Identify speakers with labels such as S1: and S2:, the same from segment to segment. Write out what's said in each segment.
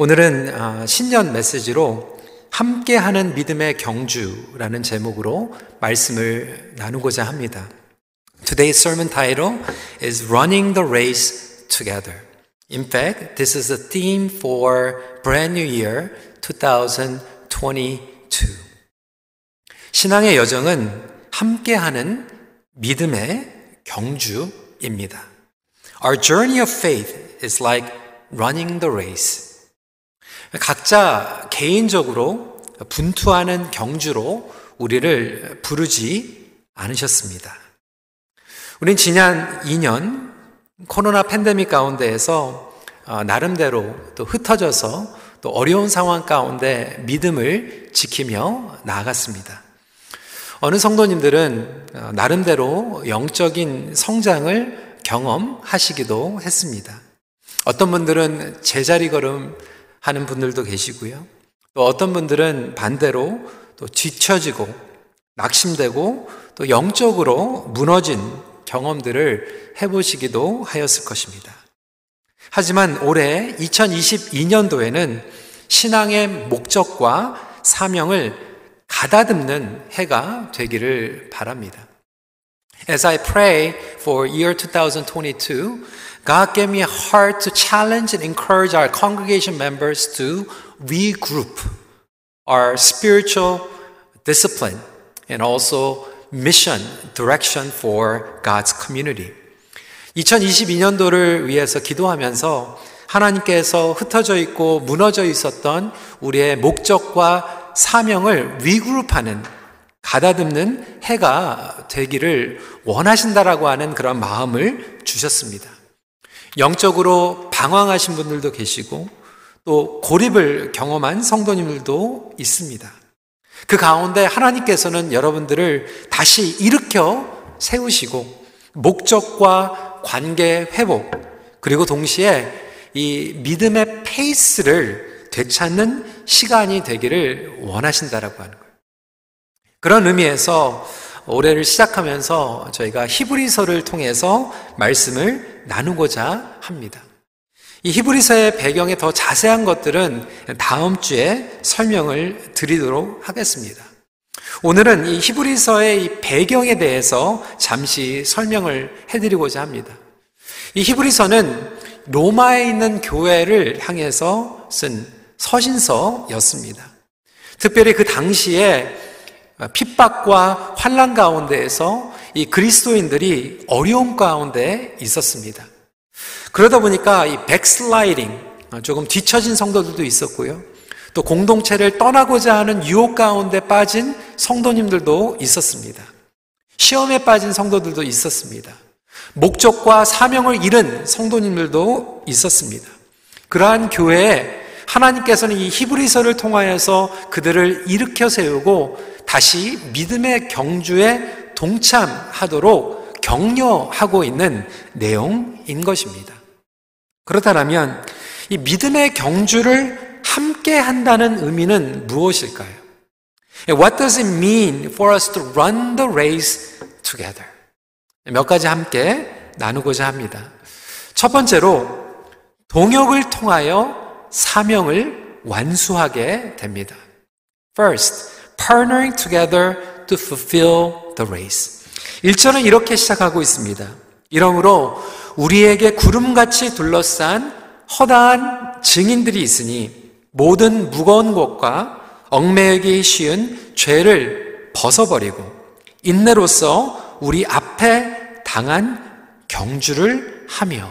S1: 오늘은 아, 신년 메시지로 함께하는 믿음의 경주라는 제목으로 말씀을 나누고자 합니다. Today's sermon title is Running the Race Together. In fact, this is the theme for brand new year 2022. 신앙의 여정은 함께하는 믿음의 경주입니다. Our journey of faith is like running the race. 각자 개인적으로 분투하는 경주로 우리를 부르지 않으셨습니다. 우린 지난 2년 코로나 팬데믹 가운데에서 어, 나름대로 또 흩어져서 또 어려운 상황 가운데 믿음을 지키며 나아갔습니다. 어느 성도님들은 어, 나름대로 영적인 성장을 경험하시기도 했습니다. 어떤 분들은 제자리 걸음 하는 분들도 계시고요. 또 어떤 분들은 반대로 또 뒤처지고 낙심되고 또 영적으로 무너진 경험들을 해보시기도 하였을 것입니다. 하지만 올해 2022년도에는 신앙의 목적과 사명을 가다듬는 해가 되기를 바랍니다. As I pray for year 2022, God gave me a heart to challenge and encourage our congregation members to regroup our spiritual discipline and also mission direction for God's community. 2022년도를 위해서 기도하면서 하나님께서 흩어져 있고 무너져 있었던 우리의 목적과 사명을 리그룹하는 가다듬는 해가 되기를 원하신다라고 하는 그런 마음을 주셨습니다. 영적으로 방황하신 분들도 계시고 또 고립을 경험한 성도님들도 있습니다. 그 가운데 하나님께서는 여러분들을 다시 일으켜 세우시고 목적과 관계 회복 그리고 동시에 이 믿음의 페이스를 되찾는 시간이 되기를 원하신다라고 하는 거예요. 그런 의미에서 올해를 시작하면서 저희가 히브리서를 통해서 말씀을 나누고자 합니다. 이 히브리서의 배경에 더 자세한 것들은 다음 주에 설명을 드리도록 하겠습니다. 오늘은 이 히브리서의 이 배경에 대해서 잠시 설명을 해드리고자 합니다. 이 히브리서는 로마에 있는 교회를 향해서 쓴 서신서였습니다. 특별히 그 당시에 핍박과 환란 가운데에서 이 그리스도인들이 어려움 가운데 있었습니다. 그러다 보니까 이 백슬라이딩, 조금 뒤처진 성도들도 있었고요. 또 공동체를 떠나고자 하는 유혹 가운데 빠진 성도님들도 있었습니다. 시험에 빠진 성도들도 있었습니다. 목적과 사명을 잃은 성도님들도 있었습니다. 그러한 교회에 하나님께서는 이 히브리서를 통하여서 그들을 일으켜 세우고 다시 믿음의 경주에 동참하도록 격려하고 있는 내용인 것입니다. 그렇다면 이 믿음의 경주를 함께 한다는 의미는 무엇일까요? What does it mean for us to run the race together? 몇 가지 함께 나누고자 합니다. 첫 번째로 동역을 통하여 사명을 완수하게 됩니다. First, partnering together to fulfill the race. 1절은 이렇게 시작하고 있습니다. 이러므로 우리에게 구름같이 둘러싼 허다한 증인들이 있으니 모든 무거운 것과 얽매이기 쉬운 죄를 벗어버리고 인내로서 우리 앞에 당한 경주를 하며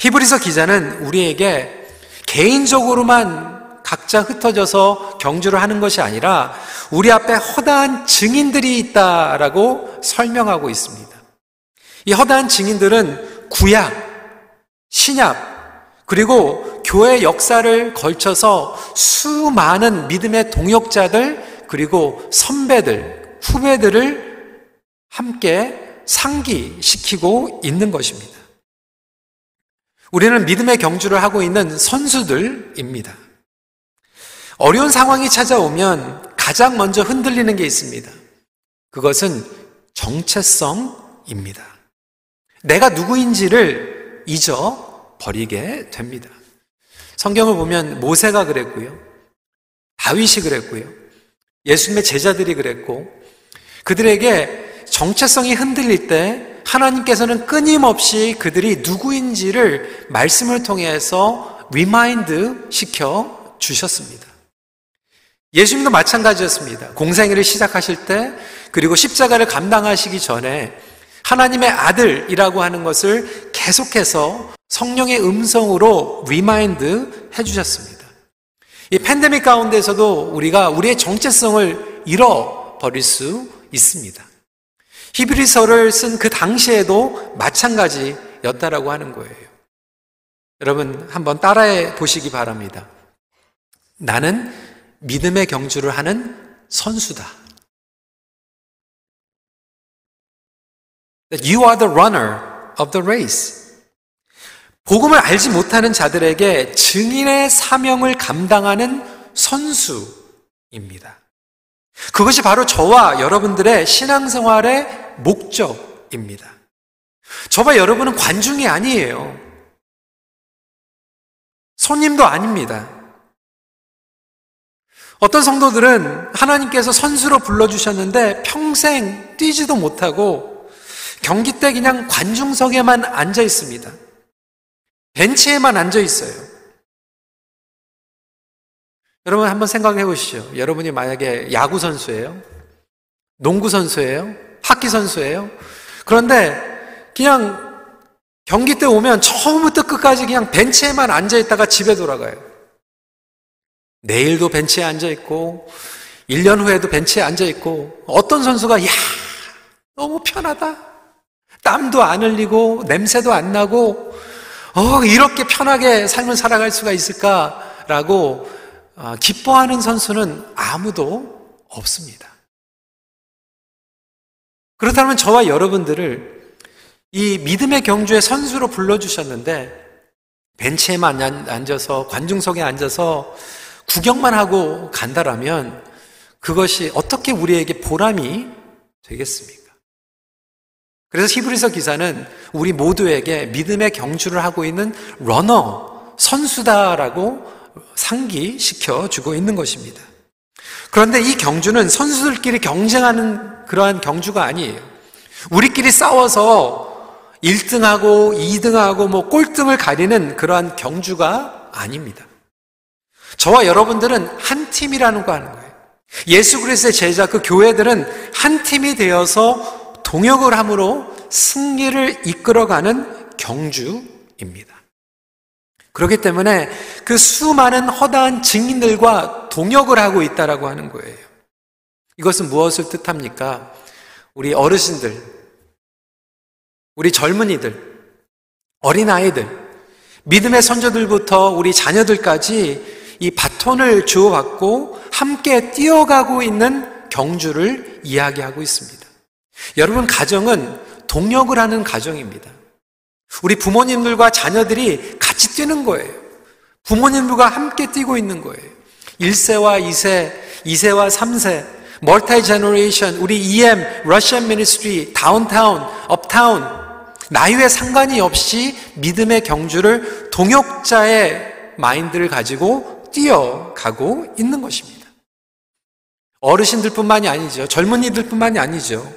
S1: 히브리서 기자는 우리에게 개인적으로만 각자 흩어져서 경주를 하는 것이 아니라 우리 앞에 허다한 증인들이 있다라고 설명하고 있습니다. 이 허다한 증인들은 구약, 신약, 그리고 교회 역사를 걸쳐서 수많은 믿음의 동역자들, 그리고 선배들, 후배들을 함께 상기시키고 있는 것입니다. 우리는 믿음의 경주를 하고 있는 선수들입니다. 어려운 상황이 찾아오면 가장 먼저 흔들리는 게 있습니다. 그것은 정체성입니다. 내가 누구인지를 잊어버리게 됩니다. 성경을 보면 모세가 그랬고요. 다윗이 그랬고요. 예수님의 제자들이 그랬고 그들에게 정체성이 흔들릴 때 하나님께서는 끊임없이 그들이 누구인지를 말씀을 통해서 remind 시켜 주셨습니다. 예수님도 마찬가지였습니다. 공생애를 시작하실 때 그리고 십자가를 감당하시기 전에 하나님의 아들이라고 하는 것을 계속해서 성령의 음성으로 remind 해주셨습니다. 이 팬데믹 가운데서도 우리가 우리의 정체성을 잃어버릴 수 있습니다. 히브리서를 쓴 그 당시에도 마찬가지였다라고 하는 거예요. 여러분 한번 따라해 보시기 바랍니다. 나는 믿음의 경주를 하는 선수다. You are the runner of the race. 복음을 알지 못하는 자들에게 증인의 사명을 감당하는 선수입니다. 그것이 바로 저와 여러분들의 신앙생활의 목적입니다. 저와 여러분은 관중이 아니에요. 손님도 아닙니다. 어떤 성도들은 하나님께서 선수로 불러주셨는데 평생 뛰지도 못하고 경기 때 그냥 관중석에만 앉아 있습니다. 벤치에만 앉아 있어요. 여러분 한번 생각해 보시죠. 여러분이 만약에 야구 선수예요? 농구 선수예요? 하키 선수예요? 그런데 그냥 경기 때 오면 처음부터 끝까지 그냥 벤치에만 앉아 있다가 집에 돌아가요. 내일도 벤치에 앉아 있고, 1년 후에도 벤치에 앉아 있고, 어떤 선수가, 야, 너무 편하다. 땀도 안 흘리고, 냄새도 안 나고, 어, 이렇게 편하게 삶을 살아갈 수가 있을까라고 아, 기뻐하는 선수는 아무도 없습니다. 그렇다면 저와 여러분들을 이 믿음의 경주의 선수로 불러주셨는데 벤치에만 앉아서 관중석에 앉아서 구경만 하고 간다라면 그것이 어떻게 우리에게 보람이 되겠습니까? 그래서 히브리서 기사는 우리 모두에게 믿음의 경주를 하고 있는 러너, 선수다라고 상기시켜 주고 있는 것입니다. 그런데 이 경주는 선수들끼리 경쟁하는 그러한 경주가 아니에요. 우리끼리 싸워서 1등하고 2등하고 뭐 꼴등을 가리는 그러한 경주가 아닙니다. 저와 여러분들은 한 팀이라는 거 하는 거예요. 예수 그리스도의 제자 그 교회들은 한 팀이 되어서 동역을 함으로 승리를 이끌어가는 경주입니다. 그렇기 때문에 그 수많은 허다한 증인들과 동역을 하고 있다라고 하는 거예요. 이것은 무엇을 뜻합니까? 우리 어르신들, 우리 젊은이들, 어린아이들, 믿음의 선조들부터 우리 자녀들까지 이 바톤을 주고받고 함께 뛰어가고 있는 경주를 이야기하고 있습니다. 여러분, 가정은 동역을 하는 가정입니다. 우리 부모님들과 자녀들이 같이 뛰는 거예요. 부모님들과 함께 뛰고 있는 거예요. 1세와 2세, 2세와 3세, multi generation, 우리 EM, Russian ministry, downtown, 업타운, 나이에 상관이 없이 믿음의 경주를 동역자의 마인드를 가지고 뛰어가고 있는 것입니다. 어르신들뿐만이 아니죠. 젊은이들뿐만이 아니죠.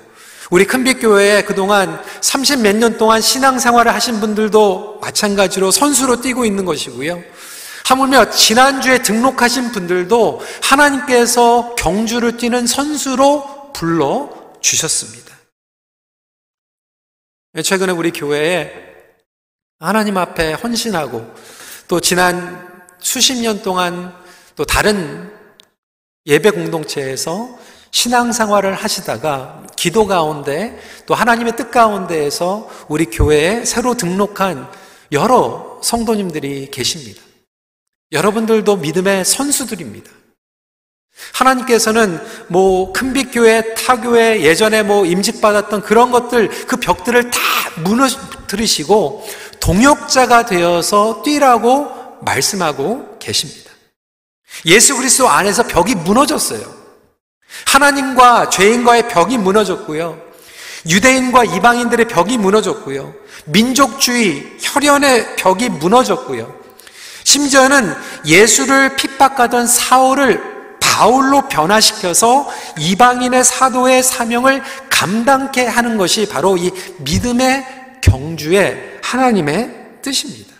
S1: 우리 큰빛교회에 그동안 30 몇 년 동안 신앙생활을 하신 분들도 마찬가지로 선수로 뛰고 있는 것이고요. 하물며 지난주에 등록하신 분들도 하나님께서 경주를 뛰는 선수로 불러 주셨습니다. 최근에 우리 교회에 하나님 앞에 헌신하고 또 지난 수십 년 동안 또 다른 예배 공동체에서 신앙생활을 하시다가 기도 가운데 또 하나님의 뜻 가운데에서 우리 교회에 새로 등록한 여러 성도님들이 계십니다. 여러분들도 믿음의 선수들입니다. 하나님께서는 뭐 큰빛교회, 타교회, 예전에 뭐 임직받았던 그런 것들, 그 벽들을 다 무너뜨리시고 동역자가 되어서 뛰라고 말씀하고 계십니다. 예수 그리스도 안에서 벽이 무너졌어요. 하나님과 죄인과의 벽이 무너졌고요. 유대인과 이방인들의 벽이 무너졌고요. 민족주의, 혈연의 벽이 무너졌고요. 심지어는 예수를 핍박하던 사울을 바울로 변화시켜서 이방인의 사도의 사명을 감당케 하는 것이 바로 이 믿음의 경주의 하나님의 뜻입니다.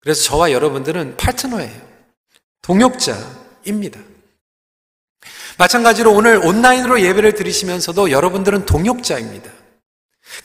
S1: 그래서 저와 여러분들은 파트너예요. 동역자입니다. 마찬가지로 오늘 온라인으로 예배를 드리시면서도 여러분들은 동역자입니다.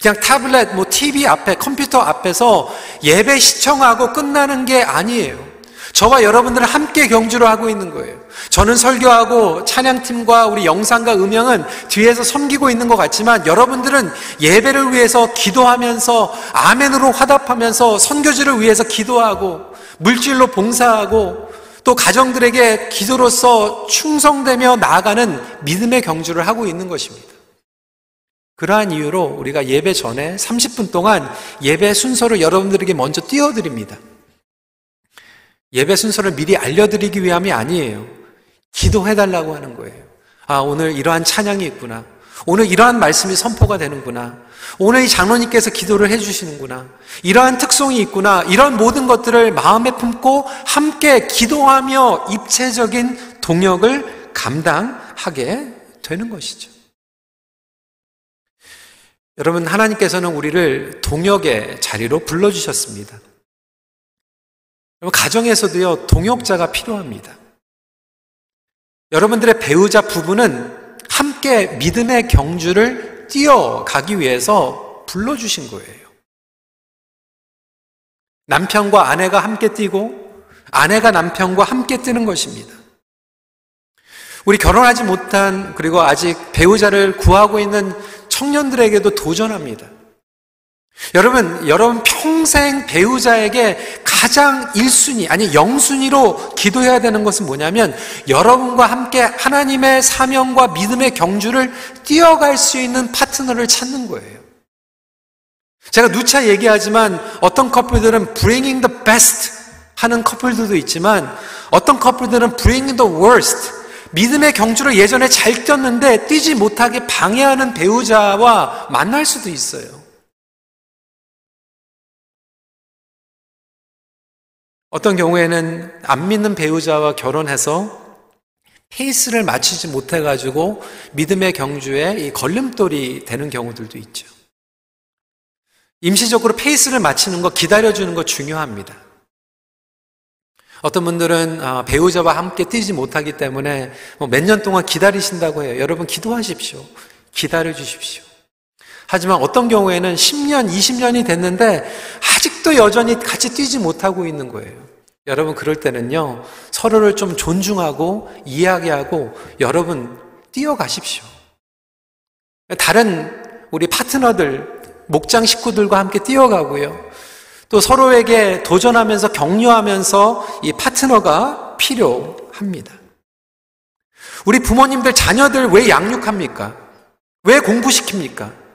S1: 그냥 타블렛, 뭐 TV 앞에, 컴퓨터 앞에서 예배 시청하고 끝나는 게 아니에요. 저와 여러분들은 함께 경주를 하고 있는 거예요. 저는 설교하고 찬양팀과 우리 영상과 음영은 뒤에서 섬기고 있는 것 같지만 여러분들은 예배를 위해서 기도하면서 아멘으로 화답하면서 선교지를 위해서 기도하고 물질로 봉사하고 또 가정들에게 기도로서 충성되며 나아가는 믿음의 경주를 하고 있는 것입니다. 그러한 이유로 우리가 예배 전에 30분 동안 예배 순서를 여러분들에게 먼저 띄워드립니다. 예배 순서를 미리 알려드리기 위함이 아니에요. 기도해달라고 하는 거예요. 아, 오늘 이러한 찬양이 있구나. 오늘 이러한 말씀이 선포가 되는구나. 오늘 이 장로님께서 기도를 해주시는구나. 이러한 특성이 있구나. 이런 모든 것들을 마음에 품고 함께 기도하며 입체적인 동역을 감당하게 되는 것이죠. 여러분, 하나님께서는 우리를 동역의 자리로 불러주셨습니다. 가정에서도요, 동역자가 필요합니다. 여러분들의 배우자 부부는 함께 믿음의 경주를 뛰어가기 위해서 불러주신 거예요. 남편과 아내가 함께 뛰고, 아내가 남편과 함께 뛰는 것입니다. 우리 결혼하지 못한, 그리고 아직 배우자를 구하고 있는 청년들에게도 도전합니다. 여러분, 여러분 평생 배우자에게 가장 1순위, 아니 0순위로 기도해야 되는 것은 뭐냐면 여러분과 함께 하나님의 사명과 믿음의 경주를 뛰어갈 수 있는 파트너를 찾는 거예요. 제가 누차 얘기하지만 어떤 커플들은 bringing the best 하는 커플들도 있지만 어떤 커플들은 bringing the worst 믿음의 경주를 예전에 잘 뛰었는데 뛰지 못하게 방해하는 배우자와 만날 수도 있어요. 어떤 경우에는 안 믿는 배우자와 결혼해서 페이스를 맞추지 못해가지고 믿음의 경주에 이 걸림돌이 되는 경우들도 있죠. 임시적으로 페이스를 맞추는 거 기다려주는 거 중요합니다. 어떤 분들은 아, 배우자와 함께 뛰지 못하기 때문에 뭐 몇년 동안 기다리신다고 해요. 여러분 기도하십시오. 기다려 주십시오. 하지만 어떤 경우에는 10년, 20년이 됐는데 아직도 여전히 같이 뛰지 못하고 있는 거예요. 여러분 그럴 때는요. 서로를 좀 존중하고 이야기하고 여러분 뛰어가십시오. 다른 우리 파트너들, 목장 식구들과 함께 뛰어가고요. 또 서로에게 도전하면서 격려하면서 이 파트너가 필요합니다. 우리 부모님들 자녀들 왜 양육합니까? 왜 공부시킵니까?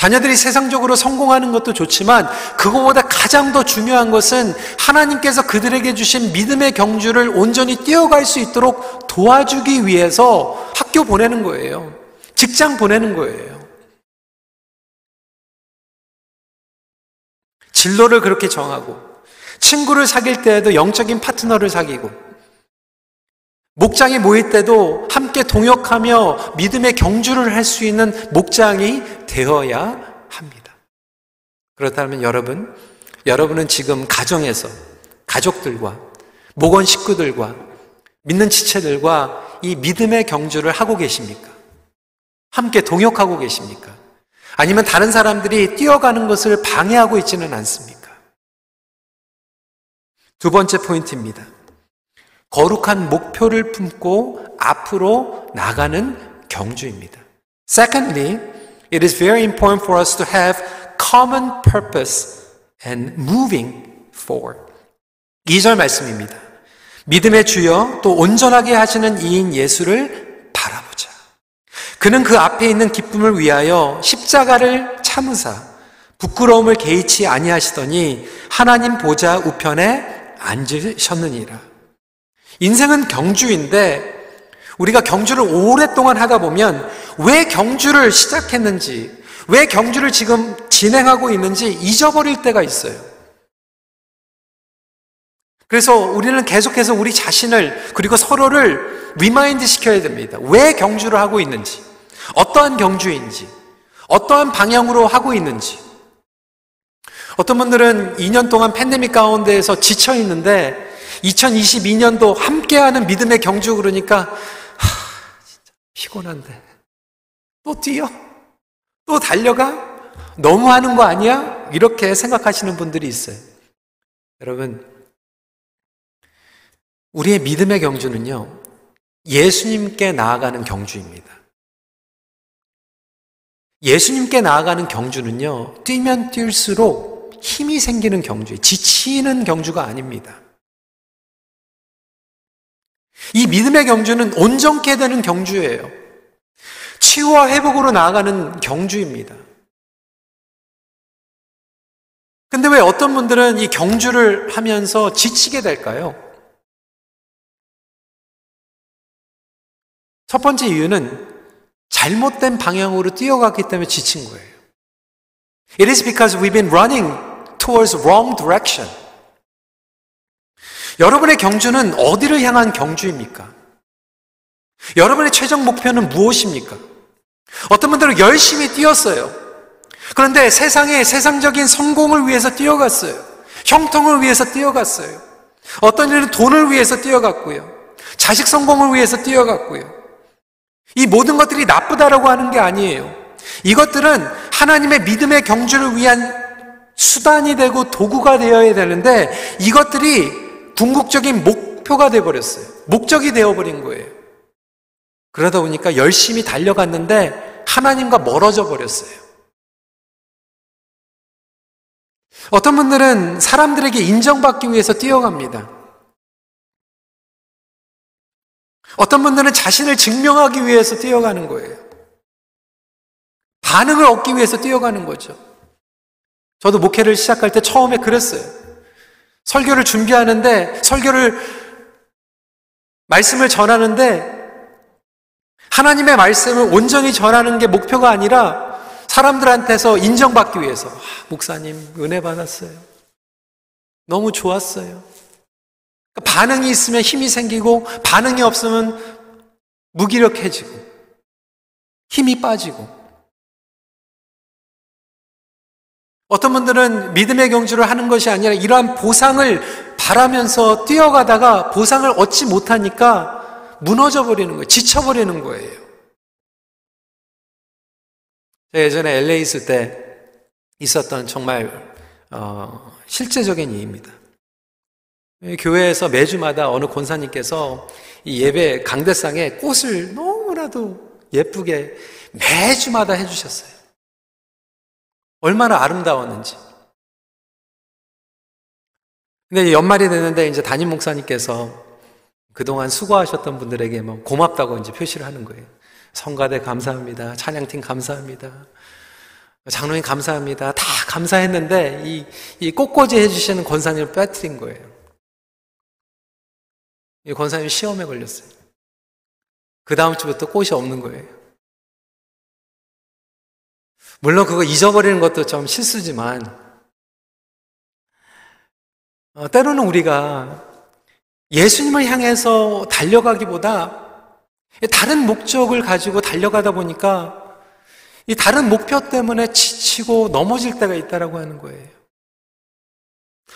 S1: 자녀들이 세상적으로 성공하는 것도 좋지만 그거보다 가장 더 중요한 것은 하나님께서 그들에게 주신 믿음의 경주를 온전히 뛰어갈 수 있도록 도와주기 위해서 학교 보내는 거예요. 직장 보내는 거예요. 진로를 그렇게 정하고 친구를 사귈 때에도 영적인 파트너를 사귀고 목장에 모일 때도 함께 동역하며 믿음의 경주를 할 수 있는 목장이 되어야 합니다. 그렇다면 여러분, 여러분은 지금 가정에서 가족들과 목원 식구들과 믿는 지체들과 이 믿음의 경주를 하고 계십니까? 함께 동역하고 계십니까? 아니면 다른 사람들이 뛰어가는 것을 방해하고 있지는 않습니까? 두 번째 포인트입니다. 거룩한 목표를 품고 앞으로 나가는 경주입니다. Secondly, it is very important for us to have common purpose and moving forward. 2절 말씀입니다. 믿음의 주여 또 온전하게 하시는 이인 예수를 그는 그 앞에 있는 기쁨을 위하여 십자가를 참으사 부끄러움을 개의치 아니하시더니 하나님 보좌 우편에 앉으셨느니라. 인생은 경주인데 우리가 경주를 오랫동안 하다 보면 왜 경주를 시작했는지, 왜 경주를 지금 진행하고 있는지 잊어버릴 때가 있어요. 그래서 우리는 계속해서 우리 자신을 그리고 서로를 remind 시켜야 됩니다. 왜 경주를 하고 있는지, 어떠한 경주인지, 어떠한 방향으로 하고 있는지. 어떤 분들은 2년 동안 팬데믹 가운데에서 지쳐 있는데 2022년도 함께하는 믿음의 경주 그러니까 하, 진짜 피곤한데 또 뛰어? 또 달려가? 너무 하는 거 아니야? 이렇게 생각하시는 분들이 있어요. 여러분, 우리의 믿음의 경주는요, 예수님께 나아가는 경주입니다. 예수님께 나아가는 경주는요, 뛰면 뛸수록 힘이 생기는 경주예요. 지치는 경주가 아닙니다. 이 믿음의 경주는 온전케 되는 경주예요. 치유와 회복으로 나아가는 경주입니다. 근데 왜 어떤 분들은 이 경주를 하면서 지치게 될까요? 첫 번째 이유는 잘못된 방향으로 뛰어갔기 때문에 지친 거예요. It is because we've been running towards wrong direction. 여러분의 경주는 어디를 향한 경주입니까? 여러분의 최종 목표는 무엇입니까? 어떤 분들은 열심히 뛰었어요. 그런데 세상에 세상적인 성공을 위해서 뛰어갔어요. 형통을 위해서 뛰어갔어요. 어떤 이는 돈을 위해서 뛰어갔고요. 자식 성공을 위해서 뛰어갔고요. 이 모든 것들이 나쁘다라고 하는 게 아니에요. 이것들은 하나님의 믿음의 경주를 위한 수단이 되고 도구가 되어야 되는데 이것들이 궁극적인 목표가 되어버렸어요. 목적이 되어버린 거예요. 그러다 보니까 열심히 달려갔는데 하나님과 멀어져 버렸어요. 어떤 분들은 사람들에게 인정받기 위해서 뛰어갑니다. 어떤 분들은 자신을 증명하기 위해서 뛰어가는 거예요. 반응을 얻기 위해서 뛰어가는 거죠. 저도 목회를 시작할 때 처음에 그랬어요. 설교를 준비하는데, 설교를, 말씀을 전하는데, 하나님의 말씀을 온전히 전하는 게 목표가 아니라 사람들한테서 인정받기 위해서, 아, 목사님, 은혜 받았어요. 너무 좋았어요. 반응이 있으면 힘이 생기고 반응이 없으면 무기력해지고 힘이 빠지고 어떤 분들은 믿음의 경주를 하는 것이 아니라 이러한 보상을 바라면서 뛰어가다가 보상을 얻지 못하니까 무너져 버리는 거예요. 지쳐 버리는 거예요. 제가 예전에 LA 있을 때 있었던 정말 어, 실제적인 일입니다. 교회에서 매주마다 어느 권사님께서 이 예배 강대상에 꽃을 너무나도 예쁘게 매주마다 해주셨어요. 얼마나 아름다웠는지. 근데 연말이 되는데 이제 담임 목사님께서 그동안 수고하셨던 분들에게 뭐 고맙다고 이제 표시를 하는 거예요. 성가대 감사합니다. 찬양팀 감사합니다. 장로님 감사합니다. 다 감사했는데 이, 이 꽃꽂이 해주시는 권사님을 빼뜨린 거예요. 이 권사님 시험에 걸렸어요. 그 다음 주부터 꽃이 없는 거예요. 물론 그거 잊어버리는 것도 좀 실수지만, 어, 때로는 우리가 예수님을 향해서 달려가기보다 다른 목적을 가지고 달려가다 보니까 이 다른 목표 때문에 지치고 넘어질 때가 있다라고 하는 거예요.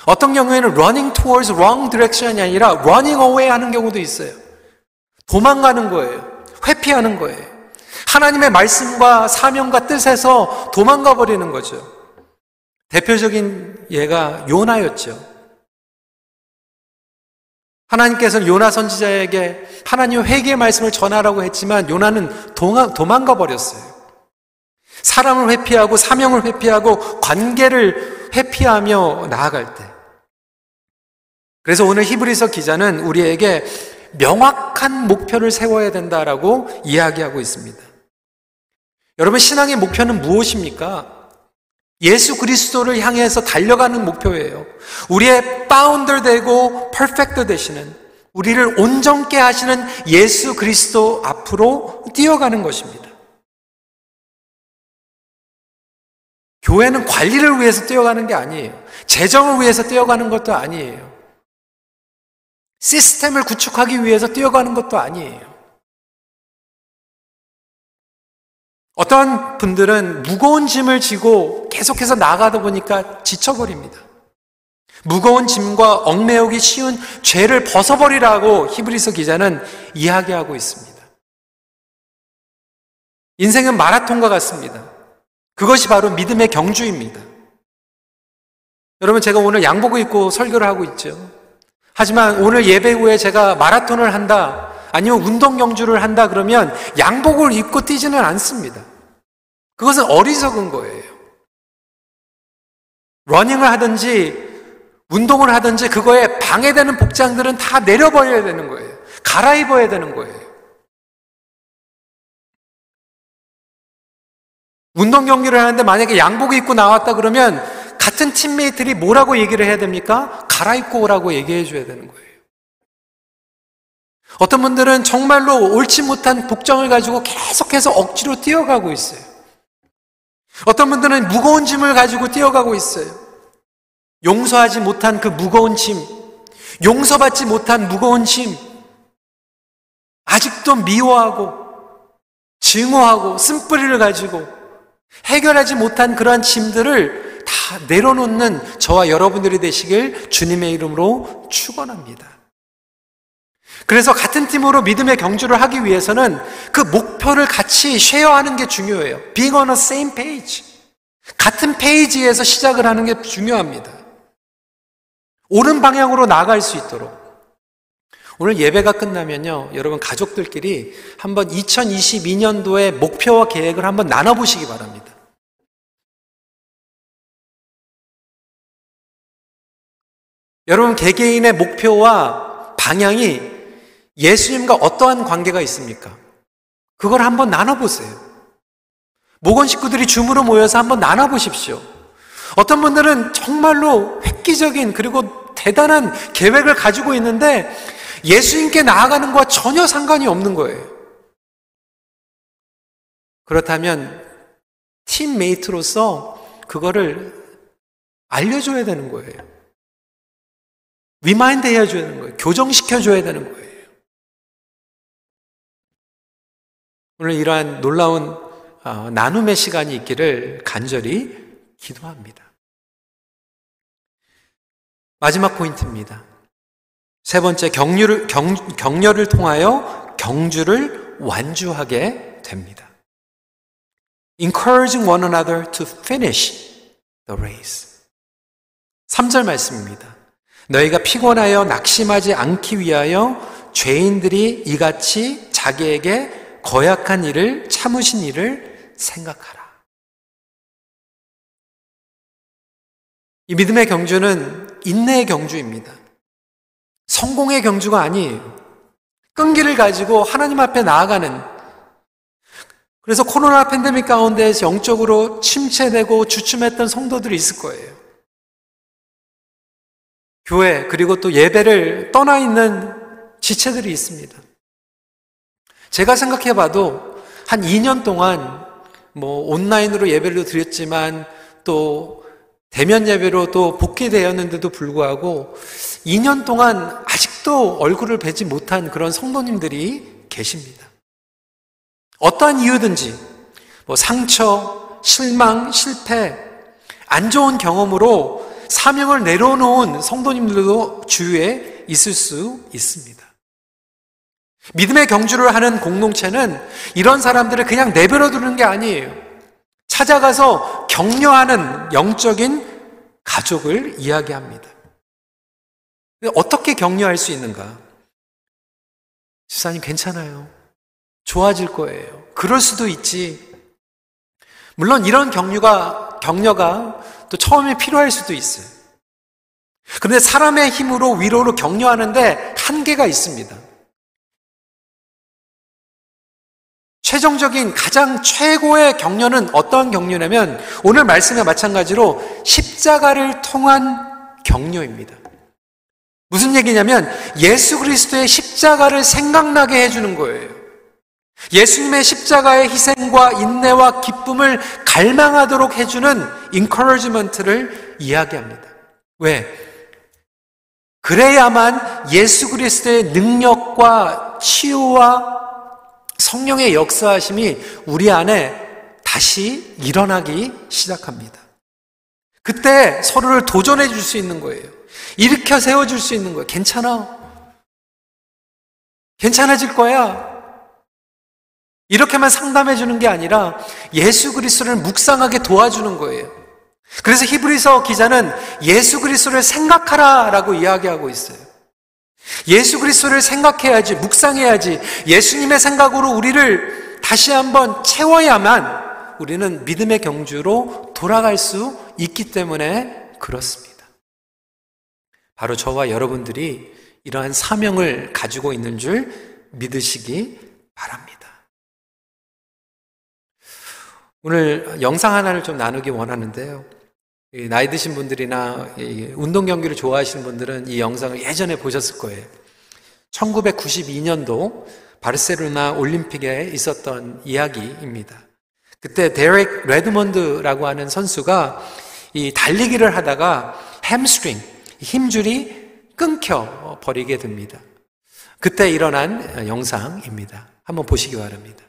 S1: 어떤 경우에는 running towards wrong direction이 아니라 running away 하는 경우도 있어요. 도망가는 거예요. 회피하는 거예요. 하나님의 말씀과 사명과 뜻에서 도망가 버리는 거죠. 대표적인 예가 요나였죠. 하나님께서는 요나 선지자에게 하나님 회개의 말씀을 전하라고 했지만 요나는 도망가 버렸어요. 사람을 회피하고 사명을 회피하고 관계를 회피하며 나아갈 때. 그래서 오늘 히브리서 기자는 우리에게 명확한 목표를 세워야 된다라고 이야기하고 있습니다. 여러분, 신앙의 목표는 무엇입니까? 예수 그리스도를 향해서 달려가는 목표예요. 우리의 파운더 되고 퍼펙트 되시는, 우리를 온전케 하시는 예수 그리스도 앞으로 뛰어가는 것입니다. 교회는 관리를 위해서 뛰어가는 게 아니에요. 재정을 위해서 뛰어가는 것도 아니에요. 시스템을 구축하기 위해서 뛰어가는 것도 아니에요. 어떤 분들은 무거운 짐을 지고 계속해서 나가다 보니까 지쳐버립니다. 무거운 짐과 얽매우기 쉬운 죄를 벗어버리라고 히브리서 기자는 이야기하고 있습니다. 인생은 마라톤과 같습니다. 그것이 바로 믿음의 경주입니다. 여러분, 제가 오늘 양복을 입고 설교를 하고 있죠. 하지만 오늘 예배 후에 제가 마라톤을 한다, 아니면 운동 경주를 한다 그러면 양복을 입고 뛰지는 않습니다. 그것은 어리석은 거예요. 러닝을 하든지 운동을 하든지 그거에 방해되는 복장들은 다 내려버려야 되는 거예요. 갈아입어야 되는 거예요. 운동 경기를 하는데 만약에 양복을 입고 나왔다 그러면 같은 팀메이트들이 뭐라고 얘기를 해야 됩니까? 갈아입고 오라고 얘기해 줘야 되는 거예요. 어떤 분들은 정말로 옳지 못한 복장을 가지고 계속해서 억지로 뛰어가고 있어요. 어떤 분들은 무거운 짐을 가지고 뛰어가고 있어요. 용서하지 못한 그 무거운 짐, 용서받지 못한 무거운 짐, 아직도 미워하고, 증오하고, 쓴뿌리를 가지고, 해결하지 못한 그러한 짐들을 다 내려놓는 저와 여러분들이 되시길 주님의 이름으로 축원합니다. 그래서 같은 팀으로 믿음의 경주를 하기 위해서는 그 목표를 같이 쉐어하는 게 중요해요. Being on the same page. 같은 페이지에서 시작을 하는 게 중요합니다. 옳은 방향으로 나아갈 수 있도록. 오늘 예배가 끝나면요, 여러분 가족들끼리 한번 2022년도의 목표와 계획을 한번 나눠보시기 바랍니다. 여러분 개개인의 목표와 방향이 예수님과 어떠한 관계가 있습니까? 그걸 한번 나눠보세요. 모건 식구들이 줌으로 모여서 한번 나눠보십시오. 어떤 분들은 정말로 획기적인 그리고 대단한 계획을 가지고 있는데 예수님께 나아가는 것과 전혀 상관이 없는 거예요. 그렇다면 teammate로서 그거를 알려줘야 되는 거예요. remind 해줘야 되는 거예요. 교정시켜줘야 되는 거예요. 오늘 이러한 놀라운 어, 나눔의 시간이 있기를 간절히 기도합니다. 마지막 포인트입니다. 세 번째, 격려를, 경, 격려를 통하여 경주를 완주하게 됩니다. Encouraging one another to finish the race. 3절 말씀입니다. 너희가 피곤하여 낙심하지 않기 위하여 죄인들이 이같이 자기에게 거약한 일을 참으신 일을 생각하라. 이 믿음의 경주는 인내의 경주입니다. 성공의 경주가 아니에요. 끈기를 가지고 하나님 앞에 나아가는 그래서 코로나 팬데믹 가운데 영적으로 침체되고 주춤했던 성도들이 있을 거예요. 교회 그리고 또 예배를 떠나 있는 지체들이 있습니다. 제가 생각해 봐도 한 2년 동안 뭐 온라인으로 예배를 드렸지만 또 대면 예배로 또 복귀되었는데도 불구하고 2년 동안 아직도 얼굴을 뵈지 못한 그런 성도님들이 계십니다. 어떠한 이유든지 뭐 상처, 실망, 실패, 안 좋은 경험으로 사명을 내려놓은 성도님들도 주위에 있을 수 있습니다. 믿음의 경주를 하는 공동체는 이런 사람들을 그냥 내버려 두는 게 아니에요. 찾아가서 격려하는 영적인 가족을 이야기합니다. 어떻게 격려할 수 있는가? 집사님 괜찮아요. 좋아질 거예요. 그럴 수도 있지. 물론 이런 격려가, 격려가 또 처음에 필요할 수도 있어요. 그런데 사람의 힘으로 위로로 격려하는데 한계가 있습니다. 최종적인 가장 최고의 격려는 어떤 격려냐면 오늘 말씀에 마찬가지로 십자가를 통한 격려입니다. 무슨 얘기냐면 예수 그리스도의 십자가를 생각나게 해주는 거예요. 예수님의 십자가의 희생과 인내와 기쁨을 갈망하도록 해주는 encouragement를 이야기합니다. 왜? 그래야만 예수 그리스도의 능력과 치유와 성령의 역사하심이 우리 안에 다시 일어나기 시작합니다. 그때 서로를 도전해 줄 수 있는 거예요. 일으켜 세워 줄 수 있는 거예요. 괜찮아. 괜찮아질 거야. 이렇게만 상담해 주는 게 아니라 예수 그리스도를 묵상하게 도와주는 거예요. 그래서 히브리서 기자는 예수 그리스도를 생각하라라고 이야기하고 있어요. 예수 그리스도를 생각해야지, 묵상해야지, 예수님의 생각으로 우리를 다시 한번 채워야만 우리는 믿음의 경주로 돌아갈 수 있기 때문에 그렇습니다. 바로 저와 여러분들이 이러한 사명을 가지고 있는 줄 믿으시기 바랍니다. 오늘 영상 하나를 좀 나누기 원하는데요. 나이 드신 분들이나 운동 경기를 좋아하시는 분들은 이 영상을 예전에 보셨을 거예요. 1992년도 바르셀로나 올림픽에 있었던 이야기입니다. 그때 데렉 레드먼드라고 하는 선수가 이 달리기를 하다가 햄스트링, 힘줄이 끊겨 버리게 됩니다. 그때 일어난 영상입니다. 한번 보시기 바랍니다.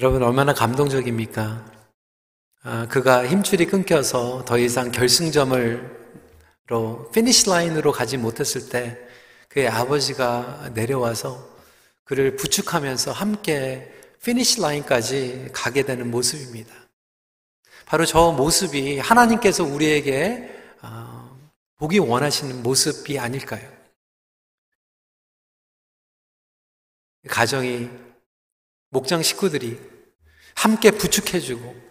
S1: 여러분 얼마나 감동적입니까? 아, 그가 힘줄이 끊겨서 더 이상 결승점을로 finish line으로 가지 못했을 때 그의 아버지가 내려와서 그를 부축하면서 함께 finish line까지 가게 되는 모습입니다. 바로 저 모습이 하나님께서 우리에게 아, 보기 원하시는 모습이 아닐까요? 가정이 목장 식구들이 함께 부축해주고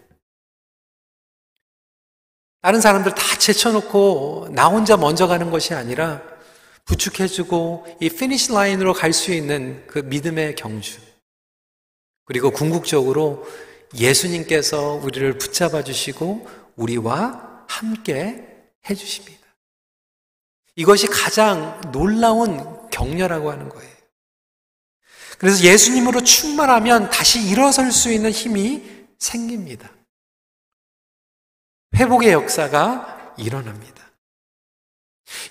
S1: 다른 사람들 다 제쳐놓고 나 혼자 먼저 가는 것이 아니라 부축해주고 이 피니시 라인으로 갈 수 있는 그 믿음의 경주. 그리고 궁극적으로 예수님께서 우리를 붙잡아 주시고 우리와 함께 해주십니다. 이것이 가장 놀라운 격려라고 하는 거예요. 그래서 예수님으로 충만하면 다시 일어설 수 있는 힘이 생깁니다. 회복의 역사가 일어납니다.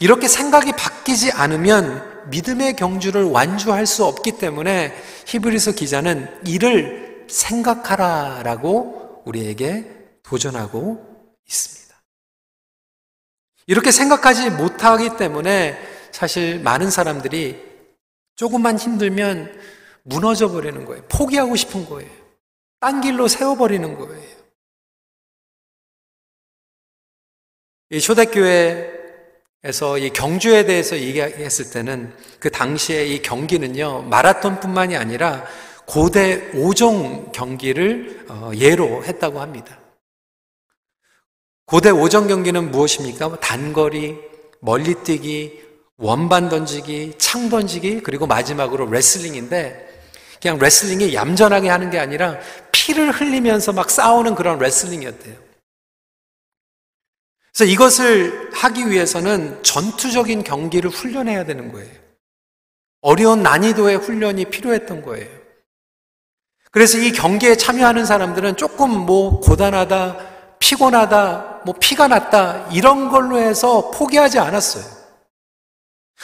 S1: 이렇게 생각이 바뀌지 않으면 믿음의 경주를 완주할 수 없기 때문에 히브리서 기자는 이를 생각하라라고 우리에게 도전하고 있습니다. 이렇게 생각하지 못하기 때문에 사실 많은 사람들이 조금만 힘들면 무너져 버리는 거예요. 포기하고 싶은 거예요. 딴 길로 세워버리는 거예요. 이 초대교회에서 이 경주에 대해서 얘기했을 때는 그 당시에 이 경기는요, 마라톤뿐만이 아니라 고대 5종 경기를 어, 예로 했다고 합니다. 고대 5종 경기는 무엇입니까? 단거리, 멀리뛰기, 원반 던지기, 창 던지기, 그리고 마지막으로 레슬링인데 그냥 레슬링이 얌전하게 하는 게 아니라 피를 흘리면서 막 싸우는 그런 레슬링이었대요. 그래서 이것을 하기 위해서는 전투적인 경기를 훈련해야 되는 거예요. 어려운 난이도의 훈련이 필요했던 거예요. 그래서 이 경기에 참여하는 사람들은 조금 뭐 고단하다, 피곤하다, 뭐 피가 났다, 이런 걸로 해서 포기하지 않았어요.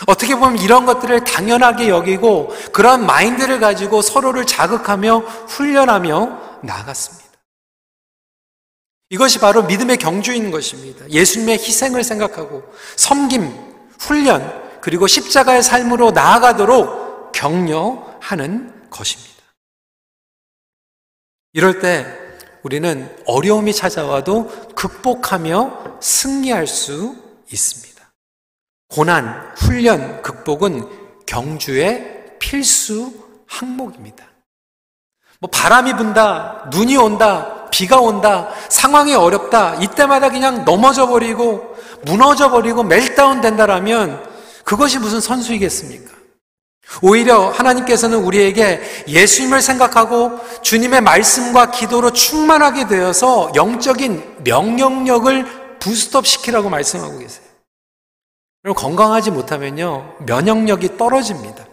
S1: 어떻게 보면 이런 것들을 당연하게 여기고 그런 마인드를 가지고 서로를 자극하며 훈련하며 나아갔습니다. 이것이 바로 믿음의 경주인 것입니다. 예수님의 희생을 생각하고 섬김, 훈련, 그리고 십자가의 삶으로 나아가도록 격려하는 것입니다. 이럴 때 우리는 어려움이 찾아와도 극복하며 승리할 수 있습니다. 고난, 훈련, 극복은 경주의 필수 항목입니다. 뭐 바람이 분다, 눈이 온다, 비가 온다, 상황이 어렵다, 이때마다 그냥 넘어져 버리고 무너져 버리고 멜다운 된다라면 그것이 무슨 선수이겠습니까? 오히려 하나님께서는 우리에게 예수님을 생각하고 주님의 말씀과 기도로 충만하게 되어서 영적인 명령력을 부스트업 시키라고 말씀하고 계세요. 그럼 건강하지 못하면요, 면역력이 떨어집니다.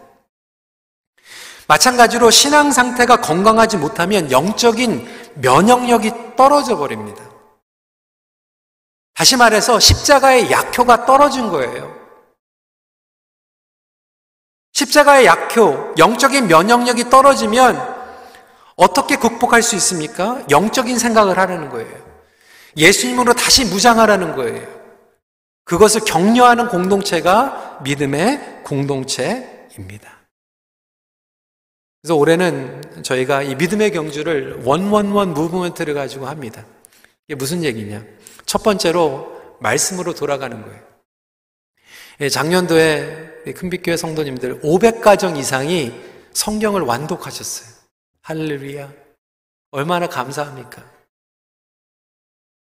S1: 마찬가지로 신앙 상태가 건강하지 못하면 영적인 면역력이 떨어져 버립니다. 다시 말해서 십자가의 약효가 떨어진 거예요. 십자가의 약효, 영적인 면역력이 떨어지면 어떻게 극복할 수 있습니까? 영적인 생각을 하라는 거예요. 예수님으로 다시 무장하라는 거예요. 그것을 격려하는 공동체가 믿음의 공동체입니다. 그래서 올해는 저희가 이 믿음의 경주를 원원원 무브먼트를 가지고 합니다. 이게 무슨 얘기냐? 첫 번째로 말씀으로 돌아가는 거예요. 예, 작년도에 큰빛교회 성도님들 500가정 이상이 성경을 완독하셨어요. 할렐루야. 얼마나 감사합니까?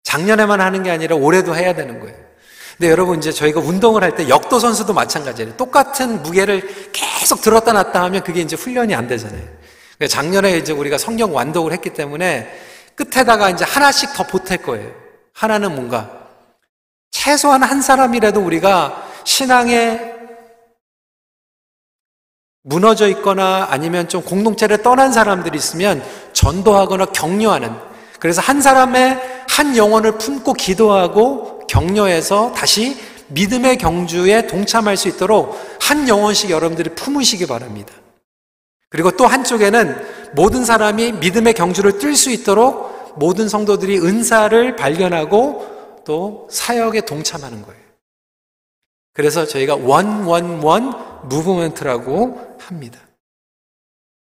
S1: 작년에만 하는 게 아니라 올해도 해야 되는 거예요. 근데 여러분 이제 저희가 운동을 할 때 역도 선수도 마찬가지예요. 똑같은 무게를 계속 들었다 놨다 하면 그게 이제 훈련이 안 되잖아요. 그러니까 작년에 이제 우리가 성경 완독을 했기 때문에 끝에다가 이제 하나씩 더 보탤 거예요. 하나는 뭔가 최소한 한 사람이라도 우리가 신앙에 무너져 있거나 아니면 좀 공동체를 떠난 사람들이 있으면 전도하거나 격려하는 그래서 한 사람의 한 영혼을 품고 기도하고 격려해서 다시 믿음의 경주에 동참할 수 있도록 한 영혼씩 여러분들이 품으시기 바랍니다. 그리고 또 한쪽에는 모든 사람이 믿음의 경주를 뛸 수 있도록 모든 성도들이 은사를 발견하고 또 사역에 동참하는 거예요. 그래서 저희가 원원원 무브먼트라고 합니다.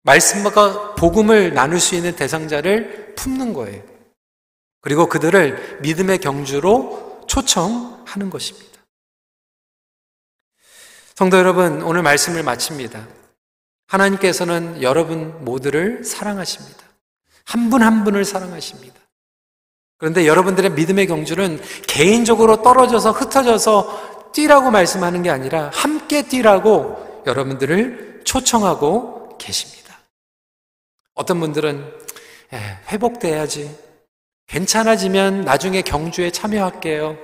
S1: 말씀과 복음을 나눌 수 있는 대상자를 품는 거예요. 그리고 그들을 믿음의 경주로 초청하는 것입니다. 성도 여러분, 오늘 말씀을 마칩니다. 하나님께서는 여러분 모두를 사랑하십니다. 한 분한 한 분을 사랑하십니다. 그런데 여러분들의 믿음의 경주는 개인적으로 떨어져서 흩어져서 뛰라고 말씀하는 게 아니라 함께 뛰라고 여러분들을 초청하고 계십니다. 어떤 분들은 회복돼야지. 괜찮아지면 나중에 경주에 참여할게요.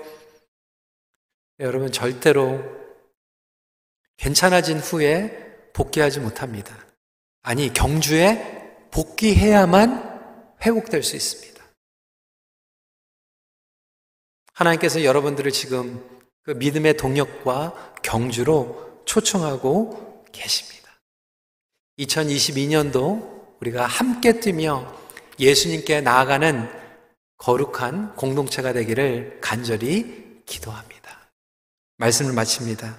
S1: 여러분 절대로 괜찮아진 후에 복귀하지 못합니다. 아니, 경주에 복귀해야만 회복될 수 있습니다. 하나님께서 여러분들을 지금 그 믿음의 동력과 경주로 초청하고 계십니다. 2022년도 우리가 함께 뛰며 예수님께 나아가는 거룩한 공동체가 되기를 간절히 기도합니다. 말씀을 마칩니다.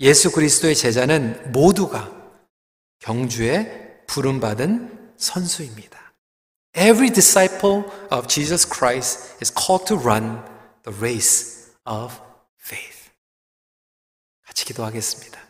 S1: 예수 그리스도의 제자는 모두가 경주에 부름받은 선수입니다. Every disciple of Jesus Christ is called to run the race of faith. 같이 기도하겠습니다.